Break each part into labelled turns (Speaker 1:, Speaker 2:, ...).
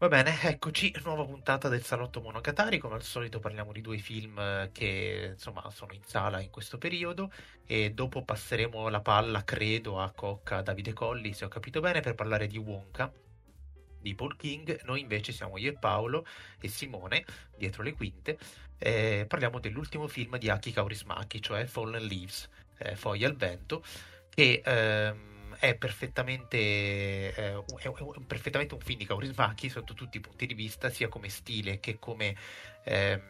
Speaker 1: Va bene, eccoci, nuova puntata del Salotto Monogatari. Come al solito parliamo di due film eh, che insomma sono in sala in questo periodo e dopo passeremo la palla, credo, a Cocca Davide Colli, se ho capito bene, per parlare di Wonka di Paul King. Noi invece siamo io e Paolo e Simone dietro le quinte. Eh, parliamo dell'ultimo film di Aki Kaurismaki, cioè Fallen Leaves, eh, Foglie al vento, che ehm, è perfettamente, eh, è, è perfettamente un film di Kaurismäki sotto tutti i punti di vista, sia come stile che come eh,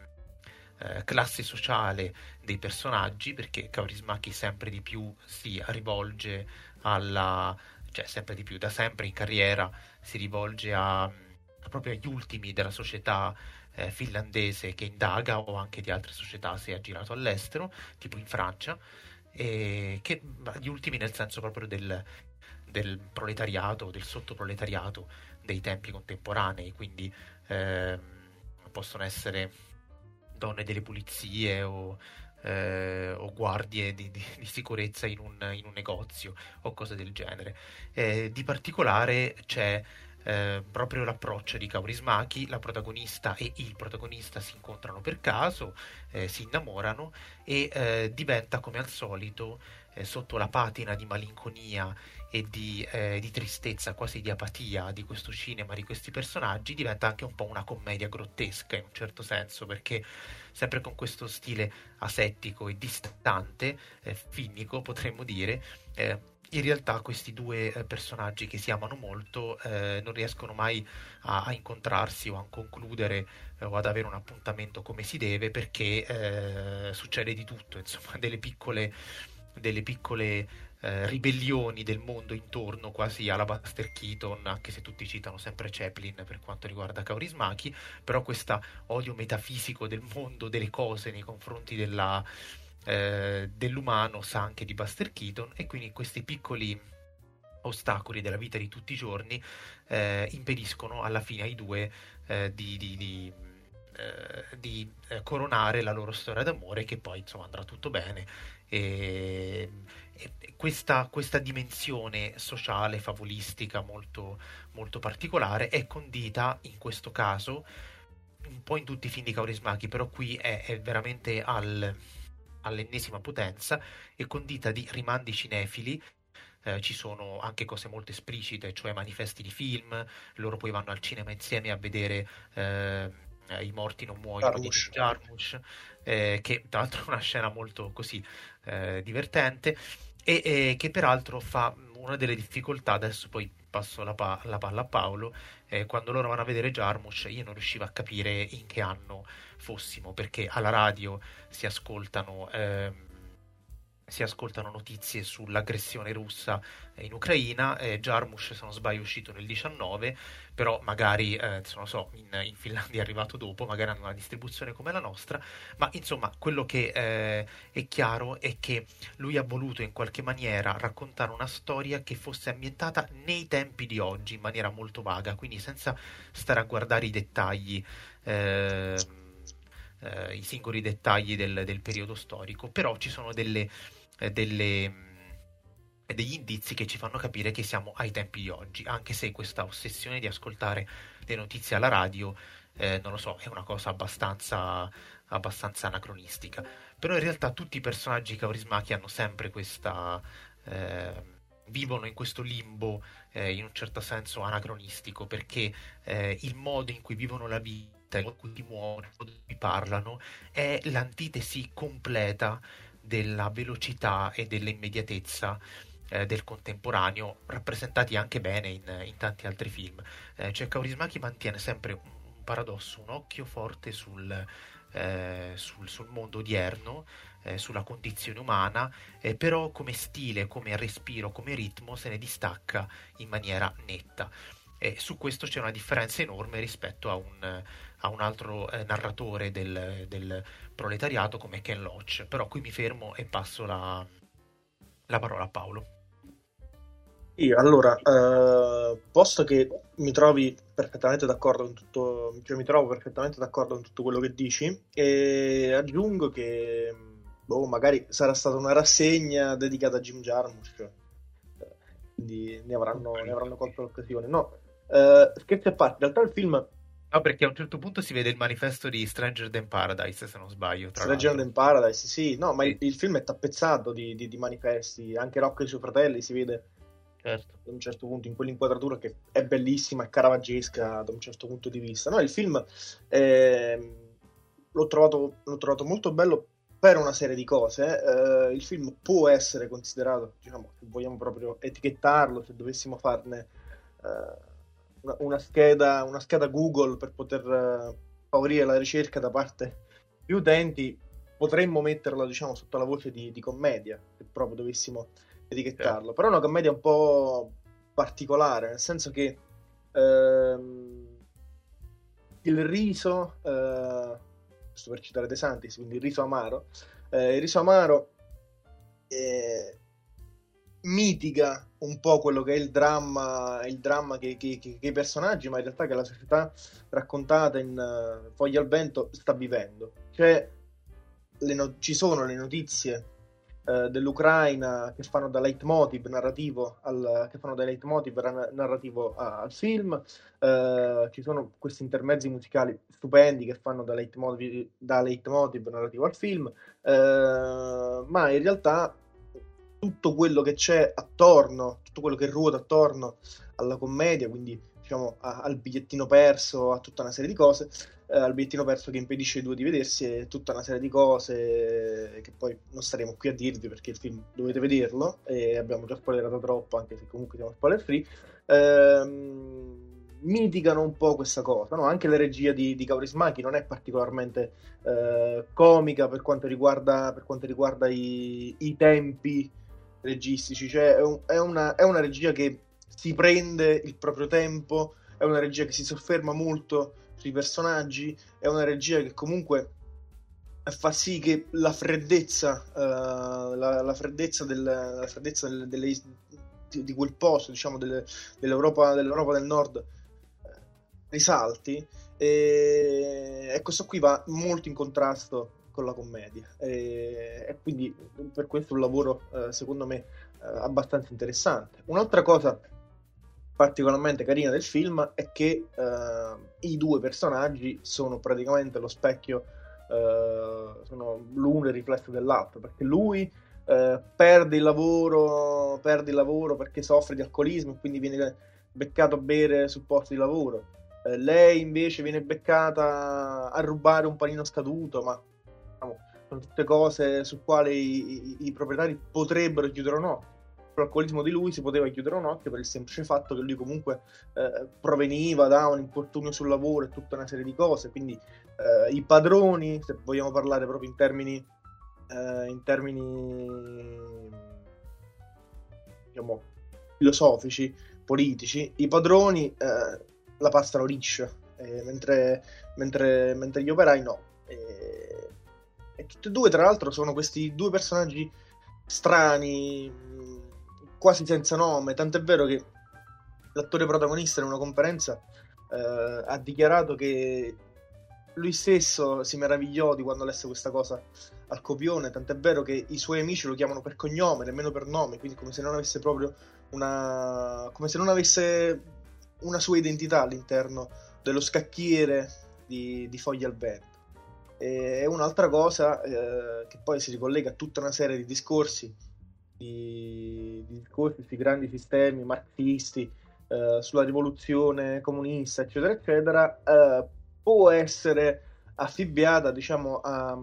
Speaker 1: eh, classe sociale dei personaggi, perché Kaurismäki sempre di più si rivolge alla, cioè sempre di più, da sempre in carriera si rivolge a, a proprio agli ultimi della società eh, finlandese che indaga o anche di altre società se ha girato all'estero, tipo in Francia e che gli ultimi nel senso proprio del, del proletariato, del sottoproletariato dei tempi contemporanei, quindi eh, possono essere donne delle pulizie o, eh, o guardie di, di, di sicurezza in un, in un, negozio o cose del genere. Eh, di particolare c'è eh, proprio l'approccio di Kaurismaki, la protagonista e il protagonista si incontrano per caso, eh, si innamorano e eh, diventa come al solito eh, sotto la patina di malinconia e di, eh, di, tristezza, quasi di apatia di questo cinema, di questi personaggi, diventa anche un po' una commedia grottesca in un certo senso, perché sempre con questo stile asettico e distante, finnico potremmo dire, in realtà questi due eh, personaggi che si amano molto eh, non riescono mai a, a, incontrarsi o a concludere eh, o ad avere un appuntamento come si deve perché eh, succede di tutto, insomma, delle piccole, delle piccole eh, ribellioni del mondo intorno quasi alla Buster Keaton, anche se tutti citano sempre Chaplin per quanto riguarda Kaurismaki, però questo odio metafisico del mondo, delle cose nei confronti della eh, dell'umano sa anche di Buster Keaton e quindi questi piccoli ostacoli della vita di tutti i giorni eh, impediscono alla fine ai due eh, di, di, di, eh, di eh, coronare la loro storia d'amore che poi insomma andrà tutto bene. E, e questa, questa, dimensione sociale favolistica molto, molto particolare è condita in questo caso un po' in tutti i film di Kaurismäki però qui è, è veramente al all'ennesima potenza e condita di rimandi cinefili. Eh, ci sono anche cose molto esplicite, cioè manifesti di film, loro poi vanno al cinema insieme a vedere eh, I morti non muoiono di Jarmusch, eh, che tra l'altro è una scena molto così eh, divertente e, e, che peraltro fa una delle difficoltà, adesso poi passo la, pa- la palla a Paolo, eh, quando loro vanno a vedere Jarmusch io non riuscivo a capire in che anno fossimo, perché alla radio si ascoltano... Ehm, si ascoltano notizie sull'aggressione russa in Ucraina, eh, Jarmusch se non sbaglio è uscito nel 19, però magari, eh, non so, in, in, Finlandia è arrivato dopo, magari hanno una distribuzione come la nostra, ma insomma quello che eh, è chiaro è che lui ha voluto in qualche maniera raccontare una storia che fosse ambientata nei tempi di oggi in maniera molto vaga, quindi senza stare a guardare i dettagli. Eh, eh, i singoli dettagli del, del, periodo storico, però ci sono delle, eh, delle, mm, degli indizi che ci fanno capire che siamo ai tempi di oggi, anche se questa ossessione di ascoltare le notizie alla radio, eh, non lo so, è una cosa abbastanza, abbastanza anacronistica. Però in realtà tutti i personaggi Kaurismaki hanno sempre questa... Eh, vivono in questo limbo eh, in un certo senso anacronistico perché eh, il modo in cui vivono la vita, il modo in cui si muovono, il modo in cui parlano è l'antitesi completa della velocità e dell'immediatezza eh, del contemporaneo, rappresentati anche bene in, in tanti altri film. Eh, cioè Kaurismaki mantiene sempre un, un paradosso, un occhio forte sul, eh, sul, sul mondo odierno, eh, sulla condizione umana, eh, però come stile, come respiro, come ritmo se ne distacca in maniera netta. E su questo c'è una differenza enorme rispetto a un, a un altro eh, narratore del, del, proletariato come Ken Loach. Però qui mi fermo e passo la, la parola a Paolo.
Speaker 2: Io, allora, eh, posto che mi trovi perfettamente d'accordo con tutto, cioè mi trovo perfettamente d'accordo con tutto quello che dici, e aggiungo che boh, magari sarà stata una rassegna dedicata a Jim Jarmusch, eh, quindi ne avranno, ne avranno colto l'occasione. No, eh, scherzi a parte, in realtà il film
Speaker 1: No, perché a un certo punto si vede il manifesto di Stranger Than Paradise, se non sbaglio.
Speaker 2: Stranger Than Paradise, sì, no, ma sì. Il, il, film è tappezzato di, di, di, manifesti, anche Rocco e i suoi fratelli si vede certo. ad un certo punto in quell'inquadratura che è bellissima e caravaggesca da un certo punto di vista. No, il film eh, l'ho, trovato, l'ho, trovato, molto bello per una serie di cose. Eh, il film può essere considerato, diciamo, se vogliamo proprio etichettarlo, se dovessimo farne eh, una, scheda, una, scheda, Google per poter eh, favorire la ricerca da parte di utenti, potremmo metterla diciamo, sotto la voce di, di commedia, se proprio dovessimo etichettarlo. Però è una commedia un po' particolare, nel senso che ehm, il riso, eh, giusto per citare De Santis, quindi il riso amaro, eh, il riso amaro eh, mitiga un po' quello che è il dramma, il dramma che, che, che, che, i personaggi, ma in realtà che la società raccontata in uh, Fogli al vento sta vivendo. Cioè, no- ci sono le notizie uh, dell'Ucraina che fanno da leitmotiv narrativo al, che fanno da leitmotiv narrativo a, al film, uh, ci sono questi intermezzi musicali stupendi che fanno da leitmotiv, da leitmotiv narrativo al film, ma in realtà tutto quello che c'è attorno, tutto quello che ruota attorno alla commedia, quindi diciamo a, al bigliettino perso, a tutta una serie di cose, eh, al bigliettino perso che impedisce ai due di vedersi e tutta una serie di cose che poi non staremo qui a dirvi perché il film dovete vederlo e abbiamo già spoilerato troppo, anche se comunque siamo spoiler free. Ehm, mitigano un po' questa cosa. No? Anche la regia di, di Kaurismäki non è particolarmente eh, comica per quanto riguarda, per quanto riguarda i, i tempi registici, cioè è, un, è, una, è una regia che si prende il proprio tempo, è una regia che si sofferma molto sui personaggi, è una regia che comunque fa sì che la freddezza, uh, la, la, freddezza, del, la freddezza delle, delle, di, di, quel posto, diciamo, delle, dell'Europa, dell'Europa, del Nord eh, risalti. E, e questo qui va molto in contrasto con la commedia e, e quindi per questo un lavoro eh, secondo me eh, abbastanza interessante. Un'altra cosa particolarmente carina del film è che eh, i due personaggi sono praticamente lo specchio, eh, sono l'uno il riflesso dell'altro, perché lui eh, perde il lavoro, perde il lavoro perché soffre di alcolismo e quindi viene beccato a bere sul posto di lavoro. Eh, lei invece viene beccata a rubare un panino scaduto, ma sono tutte cose su quali i, i, i proprietari potrebbero chiudere un occhio. L'alcolismo di lui si poteva chiudere un occhio per il semplice fatto che lui comunque eh, proveniva da un infortunio sul lavoro e tutta una serie di cose, quindi eh, i padroni, se vogliamo parlare proprio in termini, eh, in termini diciamo, filosofici, politici, i padroni eh, la passano liscia, eh, mentre, mentre, mentre, gli operai no. E tutti e due, tra l'altro, sono questi due personaggi strani, quasi senza nome. Tant'è vero che l'attore protagonista in una conferenza eh, ha dichiarato che lui stesso si meravigliò di quando lesse questa cosa al copione, tant'è vero che i suoi amici lo chiamano per cognome, nemmeno per nome, quindi come se non avesse proprio una avesse una sua identità all'interno dello scacchiere di, di Foglia al Vento. E un'altra cosa eh, che poi si ricollega a tutta una serie di discorsi, di, di discorsi sui grandi sistemi marxisti, eh, sulla rivoluzione comunista, eccetera, eccetera, eh, può essere affibbiata, diciamo, a,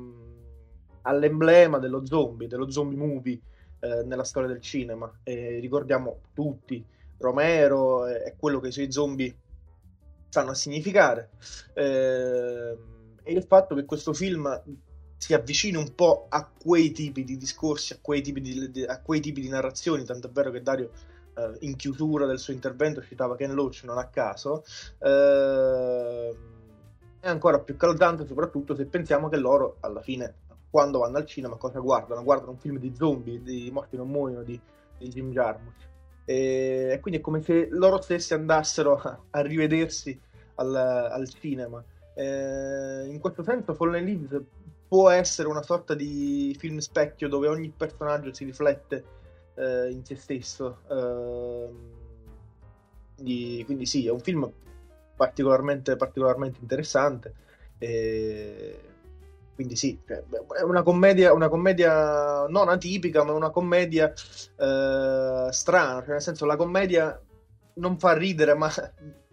Speaker 2: all'emblema dello zombie, dello zombie movie eh, nella storia del cinema. E ricordiamo tutti Romero e quello che i suoi zombie stanno a significare. Eh, e il fatto che questo film si avvicini un po' a quei tipi di discorsi, a quei tipi di, a quei tipi di narrazioni, tanto è vero che Dario eh, in chiusura del suo intervento citava Ken Loach non a caso, eh, è ancora più caldante soprattutto se pensiamo che loro alla fine quando vanno al cinema cosa guardano? Guardano un film di zombie, di morti non muoiono di, di Jim Jarmusch. E quindi è come se loro stessi andassero a, a rivedersi al, al cinema. Eh, in questo senso, Fallen Leaves può essere una sorta di film specchio dove ogni personaggio si riflette eh, in se stesso. Eh, di, quindi sì, è un film particolarmente, particolarmente interessante. E quindi sì, cioè, è una commedia, una commedia non atipica, ma una commedia eh, strana, cioè nel senso la commedia non fa ridere, ma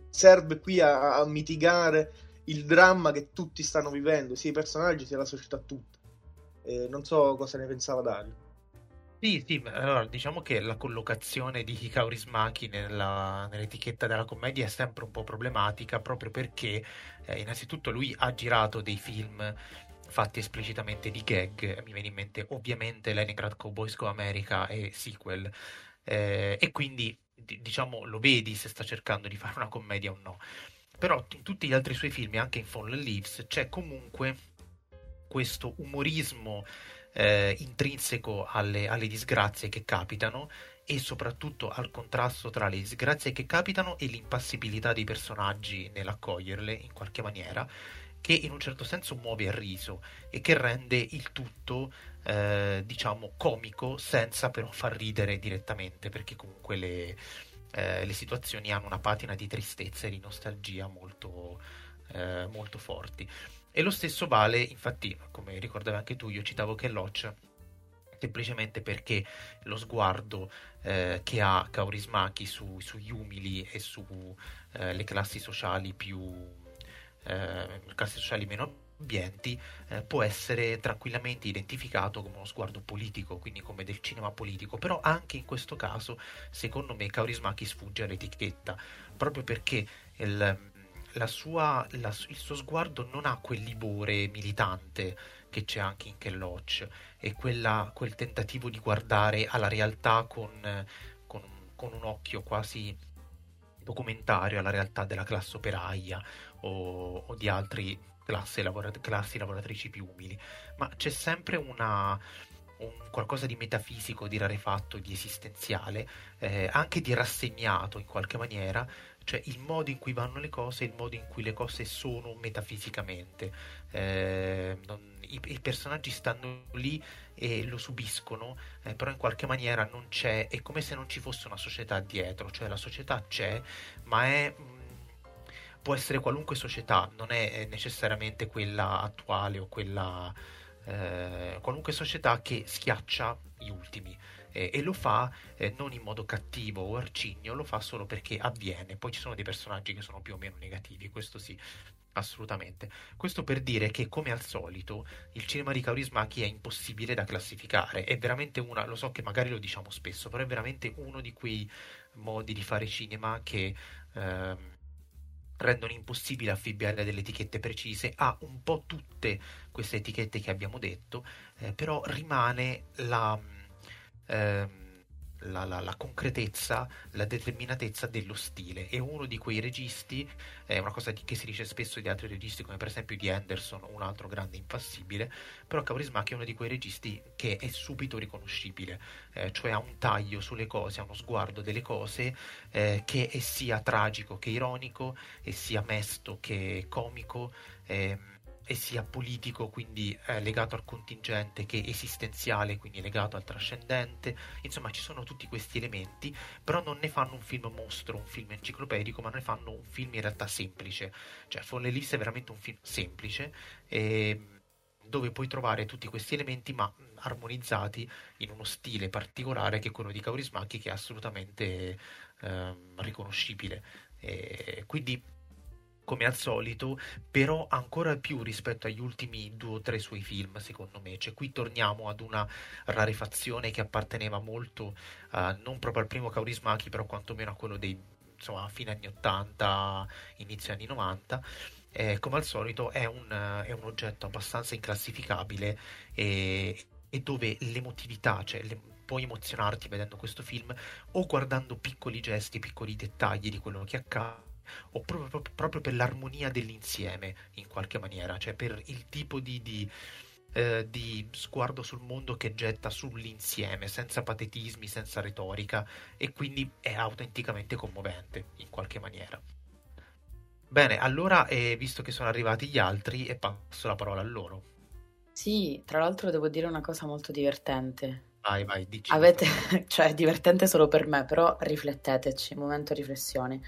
Speaker 2: serve qui a, a mitigare il dramma che tutti stanno vivendo, sia i personaggi sia la società tutta. Eh, non so cosa ne pensava Dario.
Speaker 1: Sì, sì, allora diciamo che la collocazione di Kaurismäki nella, nell'etichetta della commedia è sempre un po' problematica proprio perché eh, innanzitutto lui ha girato dei film fatti esplicitamente di gag, mi viene in mente ovviamente Leningrad Cowboys Go America e sequel, eh, e quindi diciamo lo vedi se sta cercando di fare una commedia o no. Però in tutti gli altri suoi film, anche in Fallen Leaves, c'è comunque questo umorismo eh, intrinseco alle, alle disgrazie che capitano e soprattutto al contrasto tra le disgrazie che capitano e l'impassibilità dei personaggi nell'accoglierle in qualche maniera, che in un certo senso muove a riso e che rende il tutto eh, diciamo comico senza però far ridere direttamente perché comunque le, eh, le situazioni hanno una patina di tristezza e di nostalgia molto, eh, molto forti. E lo stesso vale, infatti, come ricordavi anche tu, io citavo che Loach semplicemente perché lo sguardo eh, che ha Kaurismaki su, sugli umili e sulle eh, classi sociali più eh, classi sociali meno ambienti eh, può essere tranquillamente identificato come uno sguardo politico, quindi come del cinema politico, però anche in questo caso, secondo me, Kaurismäki sfugge all'etichetta, proprio perché il, sua, la, il suo sguardo non ha quel livore militante che c'è anche in Kelloch e quella, quel tentativo di guardare alla realtà con, con, con un occhio quasi documentario alla realtà della classe operaia o, o di altri lavorat- classi lavoratrici più umili, ma c'è sempre una, un qualcosa di metafisico, di rarefatto, di esistenziale, eh, anche di rassegnato in qualche maniera, cioè il modo in cui vanno le cose, il modo in cui le cose sono metafisicamente. Eh, non, i, i, personaggi stanno lì e lo subiscono, eh, però in qualche maniera non c'è, è come se non ci fosse una società dietro, cioè la società c'è, ma è può essere qualunque società, non è necessariamente quella attuale o quella eh, qualunque società che schiaccia gli ultimi e lo fa eh, non in modo cattivo o arcigno, lo fa solo perché avviene. Poi ci sono dei personaggi che sono più o meno negativi, questo sì, assolutamente. Questo per dire che, come al solito, il cinema di Kaurismäki è impossibile da classificare. È veramente una, lo so che magari lo diciamo spesso, però è veramente uno di quei modi di fare cinema che. Ehm, rendono impossibile affibbiare delle etichette precise, ha un po' tutte queste etichette che abbiamo detto, eh, però rimane la, eh, la, la, la, concretezza, la determinatezza dello stile. È uno di quei registi, è una cosa che si dice spesso di altri registi, come per esempio di Anderson, un altro grande impassibile, però Kaurismäki è uno di quei registi che è subito riconoscibile, eh, cioè ha un taglio sulle cose, ha uno sguardo delle cose eh, che è sia tragico che ironico, e sia mesto che comico. Eh, e sia politico, quindi eh, legato al contingente, che esistenziale, quindi legato al trascendente. Insomma, ci sono tutti questi elementi, però non ne fanno un film mostro, un film enciclopedico, ma ne fanno un film in realtà semplice. Cioè, Folle List è veramente un film semplice. E dove puoi trovare tutti questi elementi ma armonizzati in uno stile particolare che è quello di Kaurismäki che è assolutamente eh, riconoscibile e quindi come al solito, però ancora più rispetto agli ultimi due o tre suoi film, secondo me. Cioè, qui torniamo ad una rarefazione che apparteneva molto, uh, non proprio al primo Kaurismäki, però quantomeno a quello dei insomma, fine anni 80, inizio anni 90. Eh, come al solito è un, è un, oggetto abbastanza inclassificabile e, e dove l'emotività, cioè le, puoi emozionarti vedendo questo film o guardando piccoli gesti, piccoli dettagli di quello che accade o proprio, proprio, per l'armonia dell'insieme in qualche maniera, cioè per il tipo di, di, eh, di sguardo sul mondo che getta sull'insieme, senza patetismi, senza retorica, e quindi è autenticamente commovente in qualche maniera. Bene, allora, eh, visto che sono arrivati gli altri, e passo la parola a loro.
Speaker 3: Sì, tra l'altro devo dire una cosa molto divertente.
Speaker 1: Vai, vai, dici.
Speaker 3: Avete, cioè, è divertente solo per me, però rifletteteci, momento riflessione.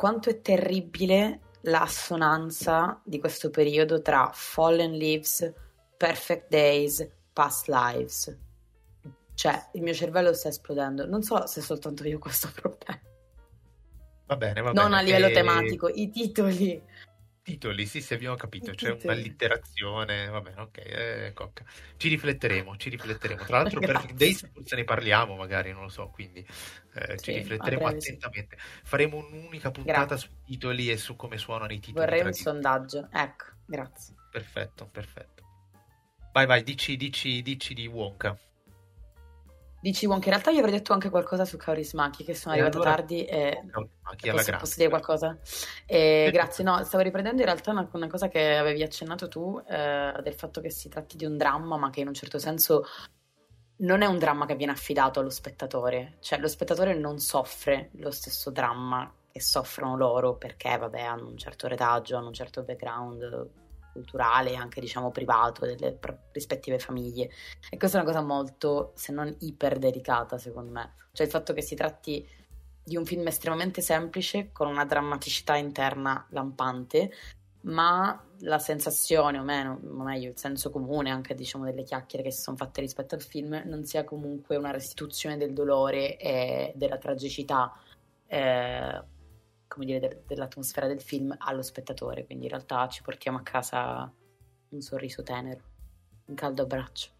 Speaker 3: Quanto è terribile l'assonanza di questo periodo tra Fallen Leaves, Perfect Days, Past Lives. Cioè, il mio cervello sta esplodendo. Non so se soltanto io ho questo problema.
Speaker 1: Va bene, va
Speaker 3: non
Speaker 1: bene.
Speaker 3: Non a livello e... tematico, i titoli
Speaker 1: titoli, sì, sì, abbiamo capito, c'è un'allitterazione, va bene, ok, eh, cocca. Ci rifletteremo, ci rifletteremo. Tra l'altro per Days forse ne parliamo magari, non lo so, quindi eh, sì, ci rifletteremo attentamente. Sì. Faremo un'unica puntata grazie. sui titoli e su come suonano i titoli.
Speaker 3: Vorrei un sondaggio, ecco, grazie.
Speaker 1: Perfetto, perfetto. Vai, vai, dici, dici, dici di Wonka.
Speaker 3: Dici Wonka, in realtà io avrei detto anche qualcosa su Kaurismaki, che sono arrivata allora, tardi e posso, posso, dire qualcosa? E, grazie, no, stavo riprendendo in realtà una, una cosa che avevi accennato tu, eh, del fatto che si tratti di un dramma, ma che in un certo senso non è un dramma che viene affidato allo spettatore, cioè lo spettatore non soffre lo stesso dramma che soffrono loro perché, vabbè, hanno un certo retaggio, hanno un certo background culturale e anche diciamo privato delle rispettive famiglie. E questa è una cosa molto se non iper delicata secondo me. Cioè il fatto che si tratti di un film estremamente semplice con una drammaticità interna lampante ma la sensazione o meno, o meglio il senso comune anche diciamo delle chiacchiere che si sono fatte rispetto al film non sia comunque una restituzione del dolore e della tragicità eh, come dire, de- dell'atmosfera del film allo spettatore, quindi in realtà ci portiamo a casa un sorriso tenero, un caldo abbraccio.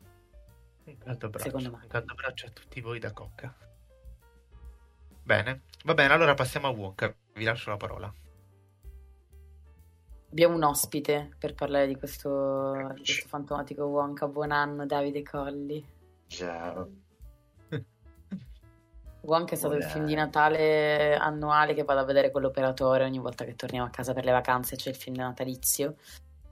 Speaker 1: Un caldo abbraccio, secondo me. Un caldo abbraccio a tutti voi da cocca. Bene, va bene, allora passiamo a Wonka, vi lascio la parola.
Speaker 3: Abbiamo un ospite per parlare di questo, di questo fantomatico Wonka. Buon anno, Davide Colli.
Speaker 4: Ciao.
Speaker 3: Wonka è stato il film di Natale annuale che vado a vedere con l'operatore ogni volta che torniamo a casa per le vacanze, c'è il film natalizio.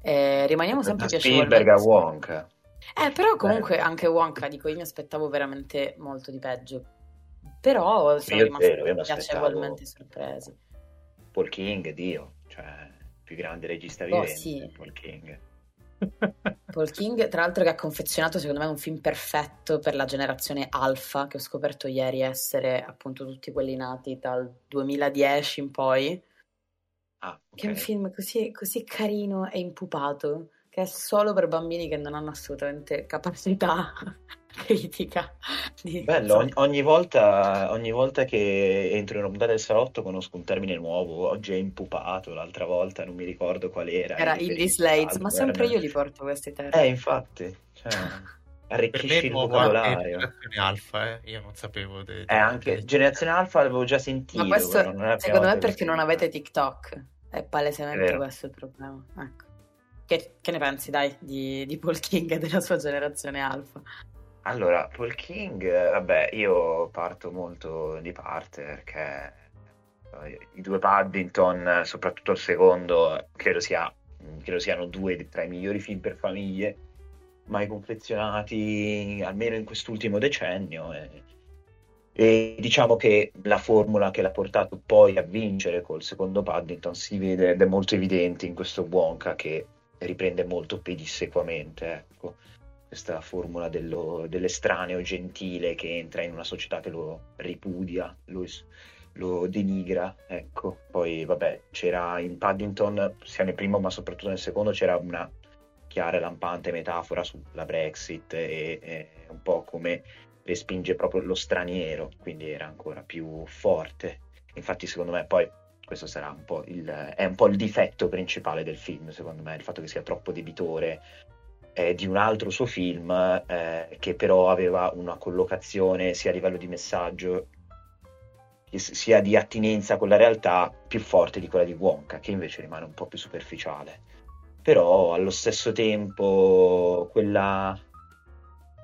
Speaker 3: E rimaniamo sempre
Speaker 4: piacevolmente... Spielberg a Wonka.
Speaker 3: Eh, però comunque Beh. anche Wonka, dico, io mi aspettavo veramente molto di peggio. Però sono rimasti piacevolmente sorpresi.
Speaker 4: Paul King, Dio, cioè, più grande regista oh, vivente, sì. Paul King.
Speaker 3: Paul King, tra l'altro, che ha confezionato secondo me un film perfetto per la generazione alfa, che ho scoperto ieri essere appunto tutti quelli nati dal 2010 in poi. Ah, okay. Che è un film così, così carino e impupato che è solo per bambini che non hanno assolutamente capacità critica.
Speaker 4: Di... Bello, ogni, ogni, volta, ogni, volta, che entro in una puntata del salotto conosco un termine nuovo, oggi è impupato, l'altra volta non mi ricordo qual era.
Speaker 3: Era Indie Slates, ma sempre io li porto questi termini.
Speaker 4: Eh, infatti, cioè, arricchisci il vocabolario.
Speaker 1: Generazione Alfa, eh? io non sapevo. De,
Speaker 4: de, eh, anche de... Generazione Alfa l'avevo già sentito.
Speaker 3: Ma questo, secondo me, perché non avete TikTok. È palesemente è questo il problema. Ecco. Che, che, ne pensi, dai, di, di Paul King e della sua generazione alfa?
Speaker 4: Allora, Paul King, vabbè, io parto molto di parte perché eh, i due Paddington, soprattutto il secondo, credo, sia, credo siano due tra i migliori film per famiglie mai confezionati, almeno in quest'ultimo decennio. E, e diciamo che la formula che l'ha portato poi a vincere col secondo Paddington si vede ed è molto evidente in questo Wonka che riprende molto pedissequamente. Ecco questa formula dello, dell'estraneo gentile che entra in una società che lo ripudia, lo, lo, denigra, ecco. Poi, vabbè, c'era in Paddington, sia nel primo ma soprattutto nel secondo, c'era una chiara e lampante metafora sulla Brexit e, e un po' come respinge proprio lo straniero, quindi era ancora più forte. Infatti, secondo me, poi questo sarà un po' il, è un po' il difetto principale del film, secondo me, il fatto che sia troppo debitore eh, di un altro suo film eh, che però aveva una collocazione sia a livello di messaggio sia di attinenza con la realtà più forte di quella di Wonka, che invece rimane un po' più superficiale. Però allo stesso tempo quella,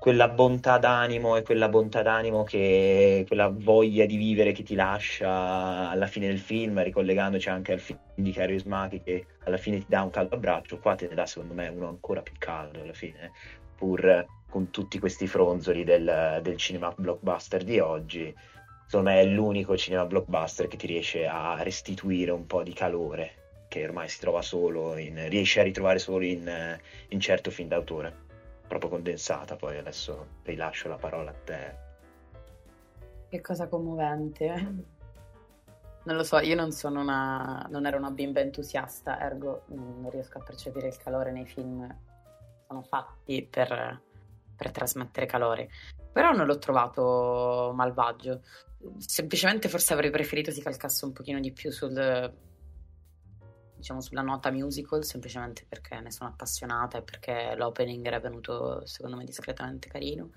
Speaker 4: quella bontà d'animo e quella bontà d'animo che quella voglia di vivere che ti lascia alla fine del film, ricollegandoci anche al film di Charismati che alla fine ti dà un caldo abbraccio, qua te ne dà secondo me uno ancora più caldo alla fine. pur con tutti questi fronzoli del, del cinema blockbuster di oggi, secondo me è l'unico cinema blockbuster che ti riesce a restituire un po' di calore che ormai si trova solo in, riesce a ritrovare solo in, in certo film d'autore proprio condensata poi adesso rilascio la parola a te.
Speaker 3: Che cosa commovente. Non lo so io non sono una non ero una bimba entusiasta ergo non riesco a percepire il calore nei film. Sono fatti per, per trasmettere calore. Però non l'ho trovato malvagio. Semplicemente forse avrei preferito si calcasse un pochino di più sul, diciamo, sulla nota musical, semplicemente perché ne sono appassionata e perché l'opening era venuto secondo me discretamente carino.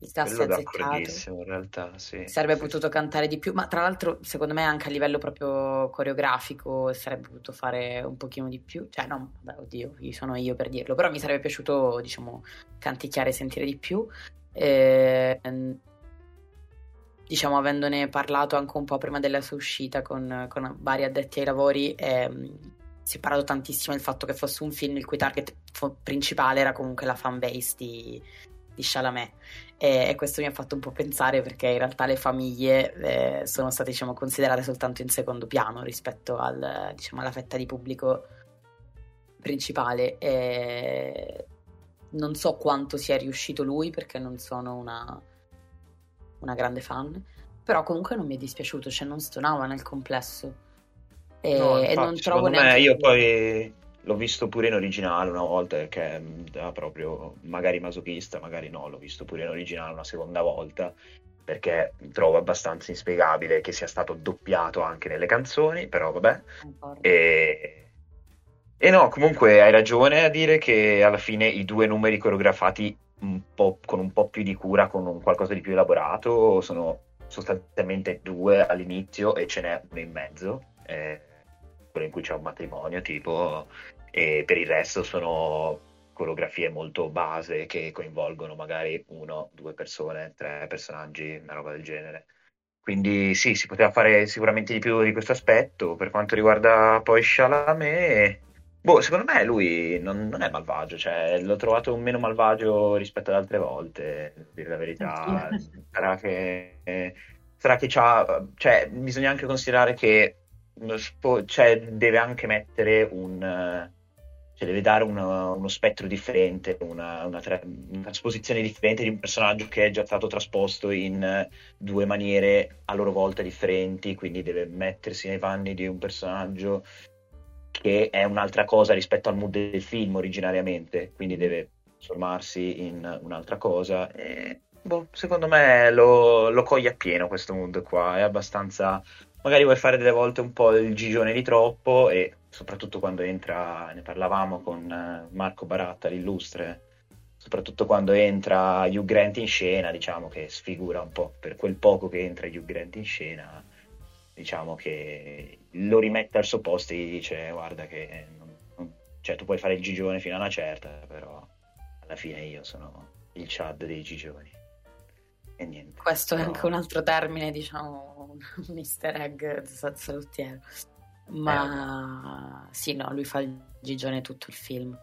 Speaker 4: Il tasto è azzeccato. in realtà, sì.
Speaker 3: Sarebbe
Speaker 4: sì,
Speaker 3: potuto
Speaker 4: sì.
Speaker 3: cantare di più, ma tra l'altro secondo me anche a livello proprio coreografico sarebbe potuto fare un pochino di più. Cioè no, beh, oddio, sono io per dirlo, però mi sarebbe piaciuto, diciamo, canticchiare e sentire di più. E diciamo, avendone parlato anche un po' prima della sua uscita con, con vari addetti ai lavori, eh, si è parlato tantissimo del fatto che fosse un film il cui target principale era comunque la fan base di, di Chalamet e, e, questo mi ha fatto un po' pensare perché in realtà le famiglie eh, sono state diciamo, considerate soltanto in secondo piano rispetto al, diciamo, alla fetta di pubblico principale e non so quanto sia riuscito lui perché non sono una una grande fan, però comunque non mi è dispiaciuto, cioè non stonava nel complesso.
Speaker 4: E, no, infatti, e non trovo neanche... Me, io poi l'ho visto pure in originale una volta perché era proprio magari masochista, magari no, l'ho visto pure in originale una seconda volta perché trovo abbastanza inspiegabile che sia stato doppiato anche nelle canzoni, però vabbè. E... e, no, comunque hai ragione a dire che alla fine i due numeri coreografati un con un po' più di cura, con un qualcosa di più elaborato, sono sostanzialmente due all'inizio e ce n'è uno in mezzo, eh, quello in cui c'è un matrimonio tipo, e per il resto sono coreografie molto base che coinvolgono magari uno, due persone, tre personaggi, una roba del genere. Quindi sì, si poteva fare sicuramente di più di questo aspetto. Per quanto riguarda poi Chalamet, Boh, secondo me lui non, non, è malvagio, cioè l'ho trovato meno malvagio rispetto ad altre volte, a dire la verità. Sarà che, sarà che c'ha, cioè, bisogna anche considerare che cioè, deve anche mettere un, cioè, deve dare uno, uno spettro differente, una, una, tra, una, trasposizione differente di un personaggio che è già stato trasposto in due maniere a loro volta differenti, quindi deve mettersi nei panni di un personaggio che è un'altra cosa rispetto al mood del film originariamente, quindi deve trasformarsi in un'altra cosa. E, boh, secondo me lo, lo coglie appieno questo mood qua, è abbastanza... Magari vuoi fare delle volte un po' il gigione di troppo e soprattutto quando entra, ne parlavamo con eh, Marco Baratta, l'illustre, soprattutto quando entra Hugh Grant in scena, diciamo che sfigura un po' per quel poco che entra Hugh Grant in scena diciamo che lo rimette al suo posto e gli dice guarda che non, non, cioè, tu puoi fare il gigione fino a una certa, però alla fine io sono il Chad dei gigioni. E niente.
Speaker 3: Questo però... è anche un altro termine, diciamo, un easter egg salutiero. Ma eh. sì, no, lui fa il gigione tutto il film.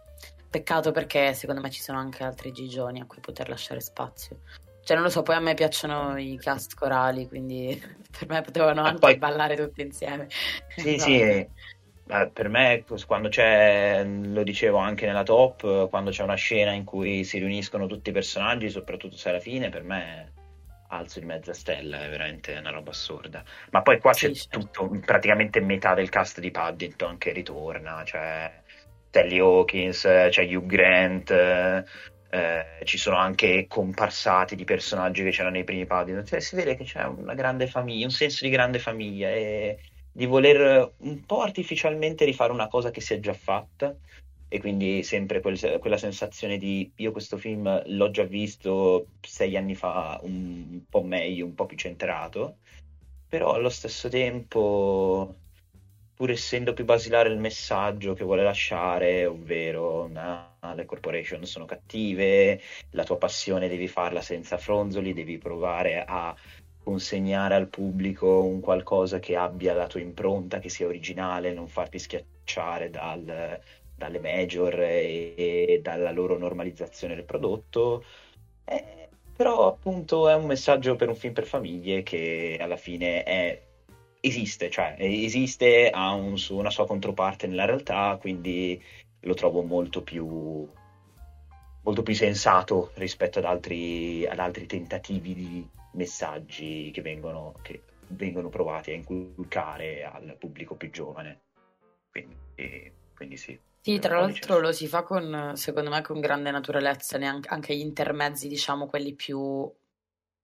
Speaker 3: Peccato perché secondo me ci sono anche altri gigioni a cui poter lasciare spazio. Cioè, non lo so, poi a me piacciono i cast corali, quindi per me potevano anche poi... ballare tutti insieme.
Speaker 4: Sì, no. sì. per me, quando c'è, lo dicevo anche nella top, quando c'è una scena in cui si riuniscono tutti i personaggi, soprattutto se alla fine, per me alzo di mezza stella, è veramente una roba assurda. Ma poi qua c'è certo. tutto, praticamente metà del cast di Paddington che ritorna, cioè Telly Hawkins, c'è Hugh Grant, eh, ci sono anche comparsati di personaggi che c'erano nei primi Paddington, cioè si vede che c'è una grande famiglia, un senso di grande famiglia e di voler un po' artificialmente rifare una cosa che si è già fatta e quindi sempre quel, quella sensazione di io questo film l'ho già visto sei anni fa un, po' meglio, un po' più centrato, però allo stesso tempo pur essendo più basilare il messaggio che vuole lasciare, ovvero no, le corporation sono cattive, la tua passione devi farla senza fronzoli, devi provare a consegnare al pubblico un qualcosa che abbia la tua impronta, che sia originale, non farti schiacciare dal, dalle major e, e, dalla loro normalizzazione del prodotto. Eh, però appunto è un messaggio per un film per famiglie che alla fine è, esiste, cioè esiste, ha un, una sua controparte nella realtà, quindi lo trovo molto più, molto più sensato rispetto ad altri, ad altri tentativi di messaggi che vengono, che vengono provati a inculcare al pubblico più giovane. Quindi, quindi sì.
Speaker 3: Sì, tra l'altro lo si fa con, secondo me, con grande naturalezza, neanche, anche gli intermezzi, diciamo, quelli più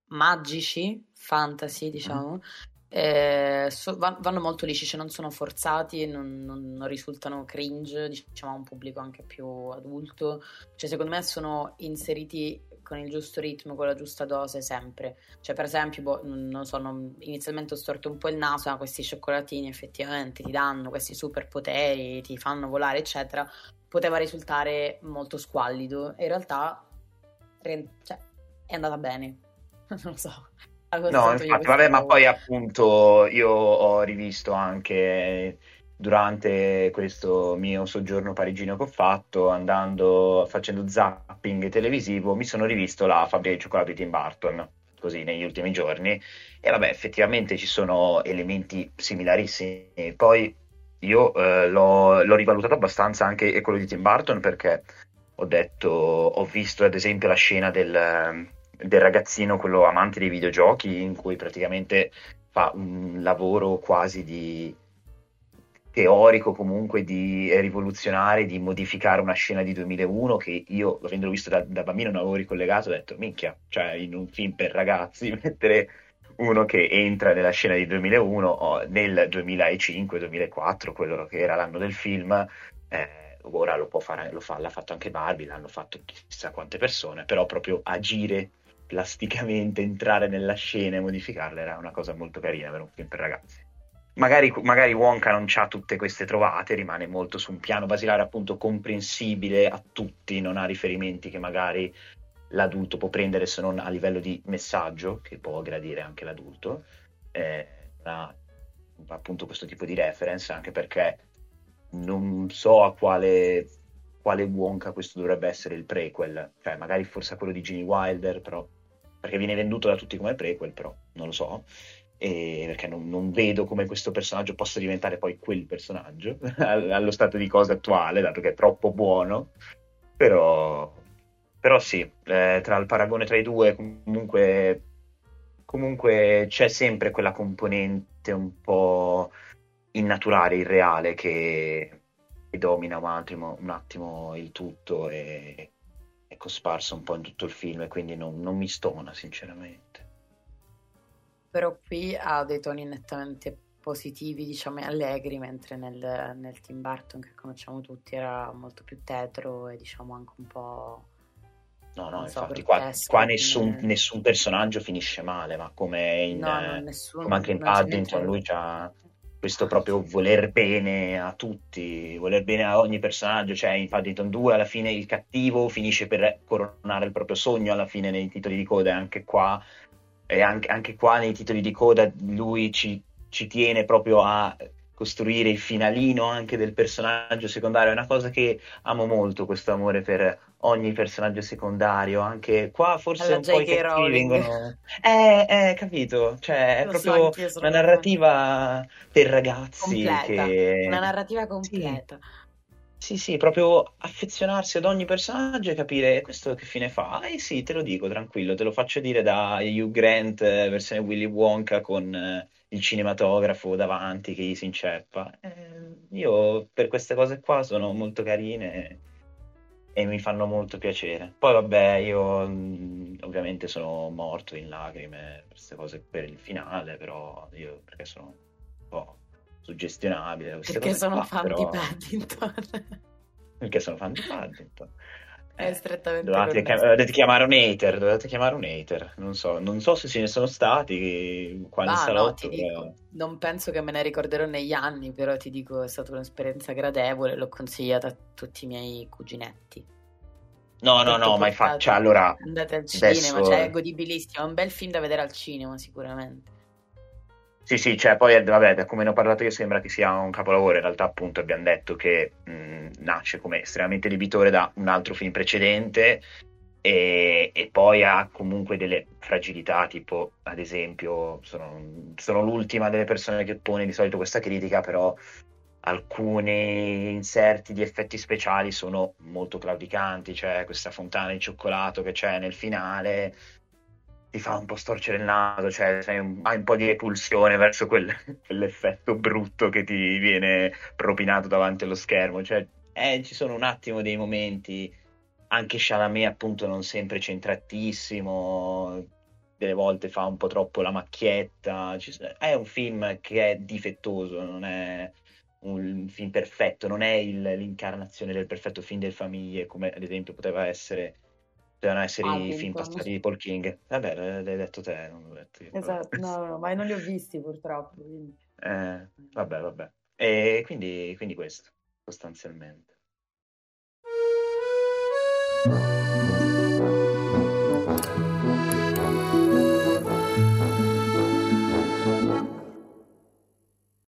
Speaker 3: magici, fantasy, diciamo, mm eh, so, vanno molto lisci, cioè non sono forzati, non, non, non, risultano cringe, diciamo a un pubblico anche più adulto. Cioè, secondo me sono inseriti con il giusto ritmo, con la giusta dose sempre. Cioè, per esempio, boh, non so, non, inizialmente ho storto un po' il naso, ma questi cioccolatini effettivamente ti danno questi superpoteri, ti fanno volare, eccetera. Poteva risultare molto squallido. E in realtà cioè, è andata bene. non lo so.
Speaker 4: No, infatti, vabbè, ma poi appunto io ho rivisto anche durante questo mio soggiorno parigino che ho fatto, andando, facendo zapping televisivo, mi sono rivisto la fabbrica di cioccolato di Tim Burton, così negli ultimi giorni, e vabbè, effettivamente ci sono elementi similarissimi. Poi io eh, l'ho, l'ho rivalutato abbastanza anche quello di Tim Burton perché ho detto, ho visto ad esempio la scena del del ragazzino, quello amante dei videogiochi, in cui praticamente fa un lavoro quasi di teorico comunque di rivoluzionare, di modificare una scena di 2001 che io, avendolo visto da, da bambino, non avevo ricollegato, ho detto, minchia, cioè in un film per ragazzi mettere uno che entra nella scena di 2001 o nel 2005-2004, quello che era l'anno del film, eh, ora lo può fare, lo fa, l'ha fatto anche Barbie, l'hanno fatto chissà quante persone, però proprio agire plasticamente entrare nella scena e modificarla era una cosa molto carina per un film per ragazzi. Magari, magari Wonka non ha tutte queste trovate, rimane molto su un piano basilare appunto comprensibile a tutti, non ha riferimenti che magari l'adulto può prendere se non a livello di messaggio, che può gradire anche l'adulto, eh, ha appunto questo tipo di reference, anche perché non so a quale, quale Wonka questo dovrebbe essere il prequel, cioè magari forse a quello di Gene Wilder, però perché viene venduto da tutti come prequel, però non lo so, e perché non, non, vedo come questo personaggio possa diventare poi quel personaggio allo stato di cose attuale, dato che è troppo buono, però, però sì, eh, tra il paragone tra i due comunque, comunque c'è sempre quella componente un po' innaturale, irreale che, che domina un attimo, un attimo il tutto e, è cosparso un po' in tutto il film e quindi non, non mi stona sinceramente.
Speaker 3: Però qui ha dei toni nettamente positivi, diciamo, e allegri, mentre nel, nel Tim Burton, che conosciamo tutti, era molto più tetro e diciamo anche un po'...
Speaker 4: No, no, infatti so, qua, qua nessun, nessun, personaggio finisce male, ma come, in, no, no, nessuno, come anche in Paddington lui ha questo proprio voler bene a tutti, voler bene a ogni personaggio, cioè in Paddington 2 alla fine il cattivo finisce per coronare il proprio sogno alla fine nei titoli di coda e anche qua, e anche, anche qua nei titoli di coda lui ci, ci tiene proprio a costruire il finalino anche del personaggio secondario, è una cosa che amo molto, questo amore per ogni personaggio secondario, anche qua forse Alla un po' i cattivi vengono... Eh, eh, capito, cioè è Lo proprio so, una narrativa per ragazzi
Speaker 3: completa.
Speaker 4: che...
Speaker 3: Una narrativa completa.
Speaker 4: Sì. Sì. Sì, proprio affezionarsi ad ogni personaggio e capire questo che fine fa. Eh sì, te lo dico tranquillo, te lo faccio dire da Hugh Grant, eh, versione Willy Wonka con eh, il cinematografo davanti che gli si inceppa. Eh, io per queste cose qua sono molto carine e mi fanno molto piacere. Poi vabbè, io mh, ovviamente sono morto in lacrime per queste cose per il finale, però io perché sono un po' suggestionabile.
Speaker 3: Perché sono
Speaker 4: qua,
Speaker 3: fan
Speaker 4: però...
Speaker 3: di Paddington.
Speaker 4: perché sono fan di Paddington.
Speaker 3: È eh, strettamente
Speaker 4: dovete, chiam- dovete, chiamare un hater, dovete chiamare un hater. Non so, non so se ce ne sono stati qua ah, salotto.
Speaker 3: No, dico, non penso che me ne ricorderò negli anni, però ti dico, è stata un'esperienza gradevole, l'ho consigliata a tutti i miei cuginetti.
Speaker 4: No, no, no, ma infatti, cioè, allora...
Speaker 3: Andate al cinema, adesso... cioè è godibilissimo, è un bel film da vedere al cinema sicuramente.
Speaker 4: Sì, sì, cioè poi vabbè, da come ne ho parlato io sembra che sia un capolavoro, in realtà appunto abbiamo detto che mh, nasce come estremamente debitore da un altro film precedente e, e, poi ha comunque delle fragilità, tipo ad esempio sono, sono l'ultima delle persone che pone di solito questa critica, però alcuni inserti di effetti speciali sono molto claudicanti, cioè questa fontana di cioccolato che c'è nel finale ti fa un po' storcere il naso, cioè un, hai un po' di repulsione verso quel, quell'effetto brutto che ti viene propinato davanti allo schermo, cioè eh, ci sono un attimo dei momenti, anche Chalamet appunto non sempre centratissimo, delle volte fa un po' troppo la macchietta, è un film che è difettoso, non è un film perfetto, non è il, l'incarnazione del perfetto film delle famiglie come ad esempio poteva essere Devono essere ah, i film passati di Paul King. Vabbè, l'hai detto te, non l'ho detto io.
Speaker 3: Esatto, no, no, ma non li ho visti purtroppo. Quindi.
Speaker 4: Eh, vabbè, vabbè. E quindi, quindi questo, sostanzialmente.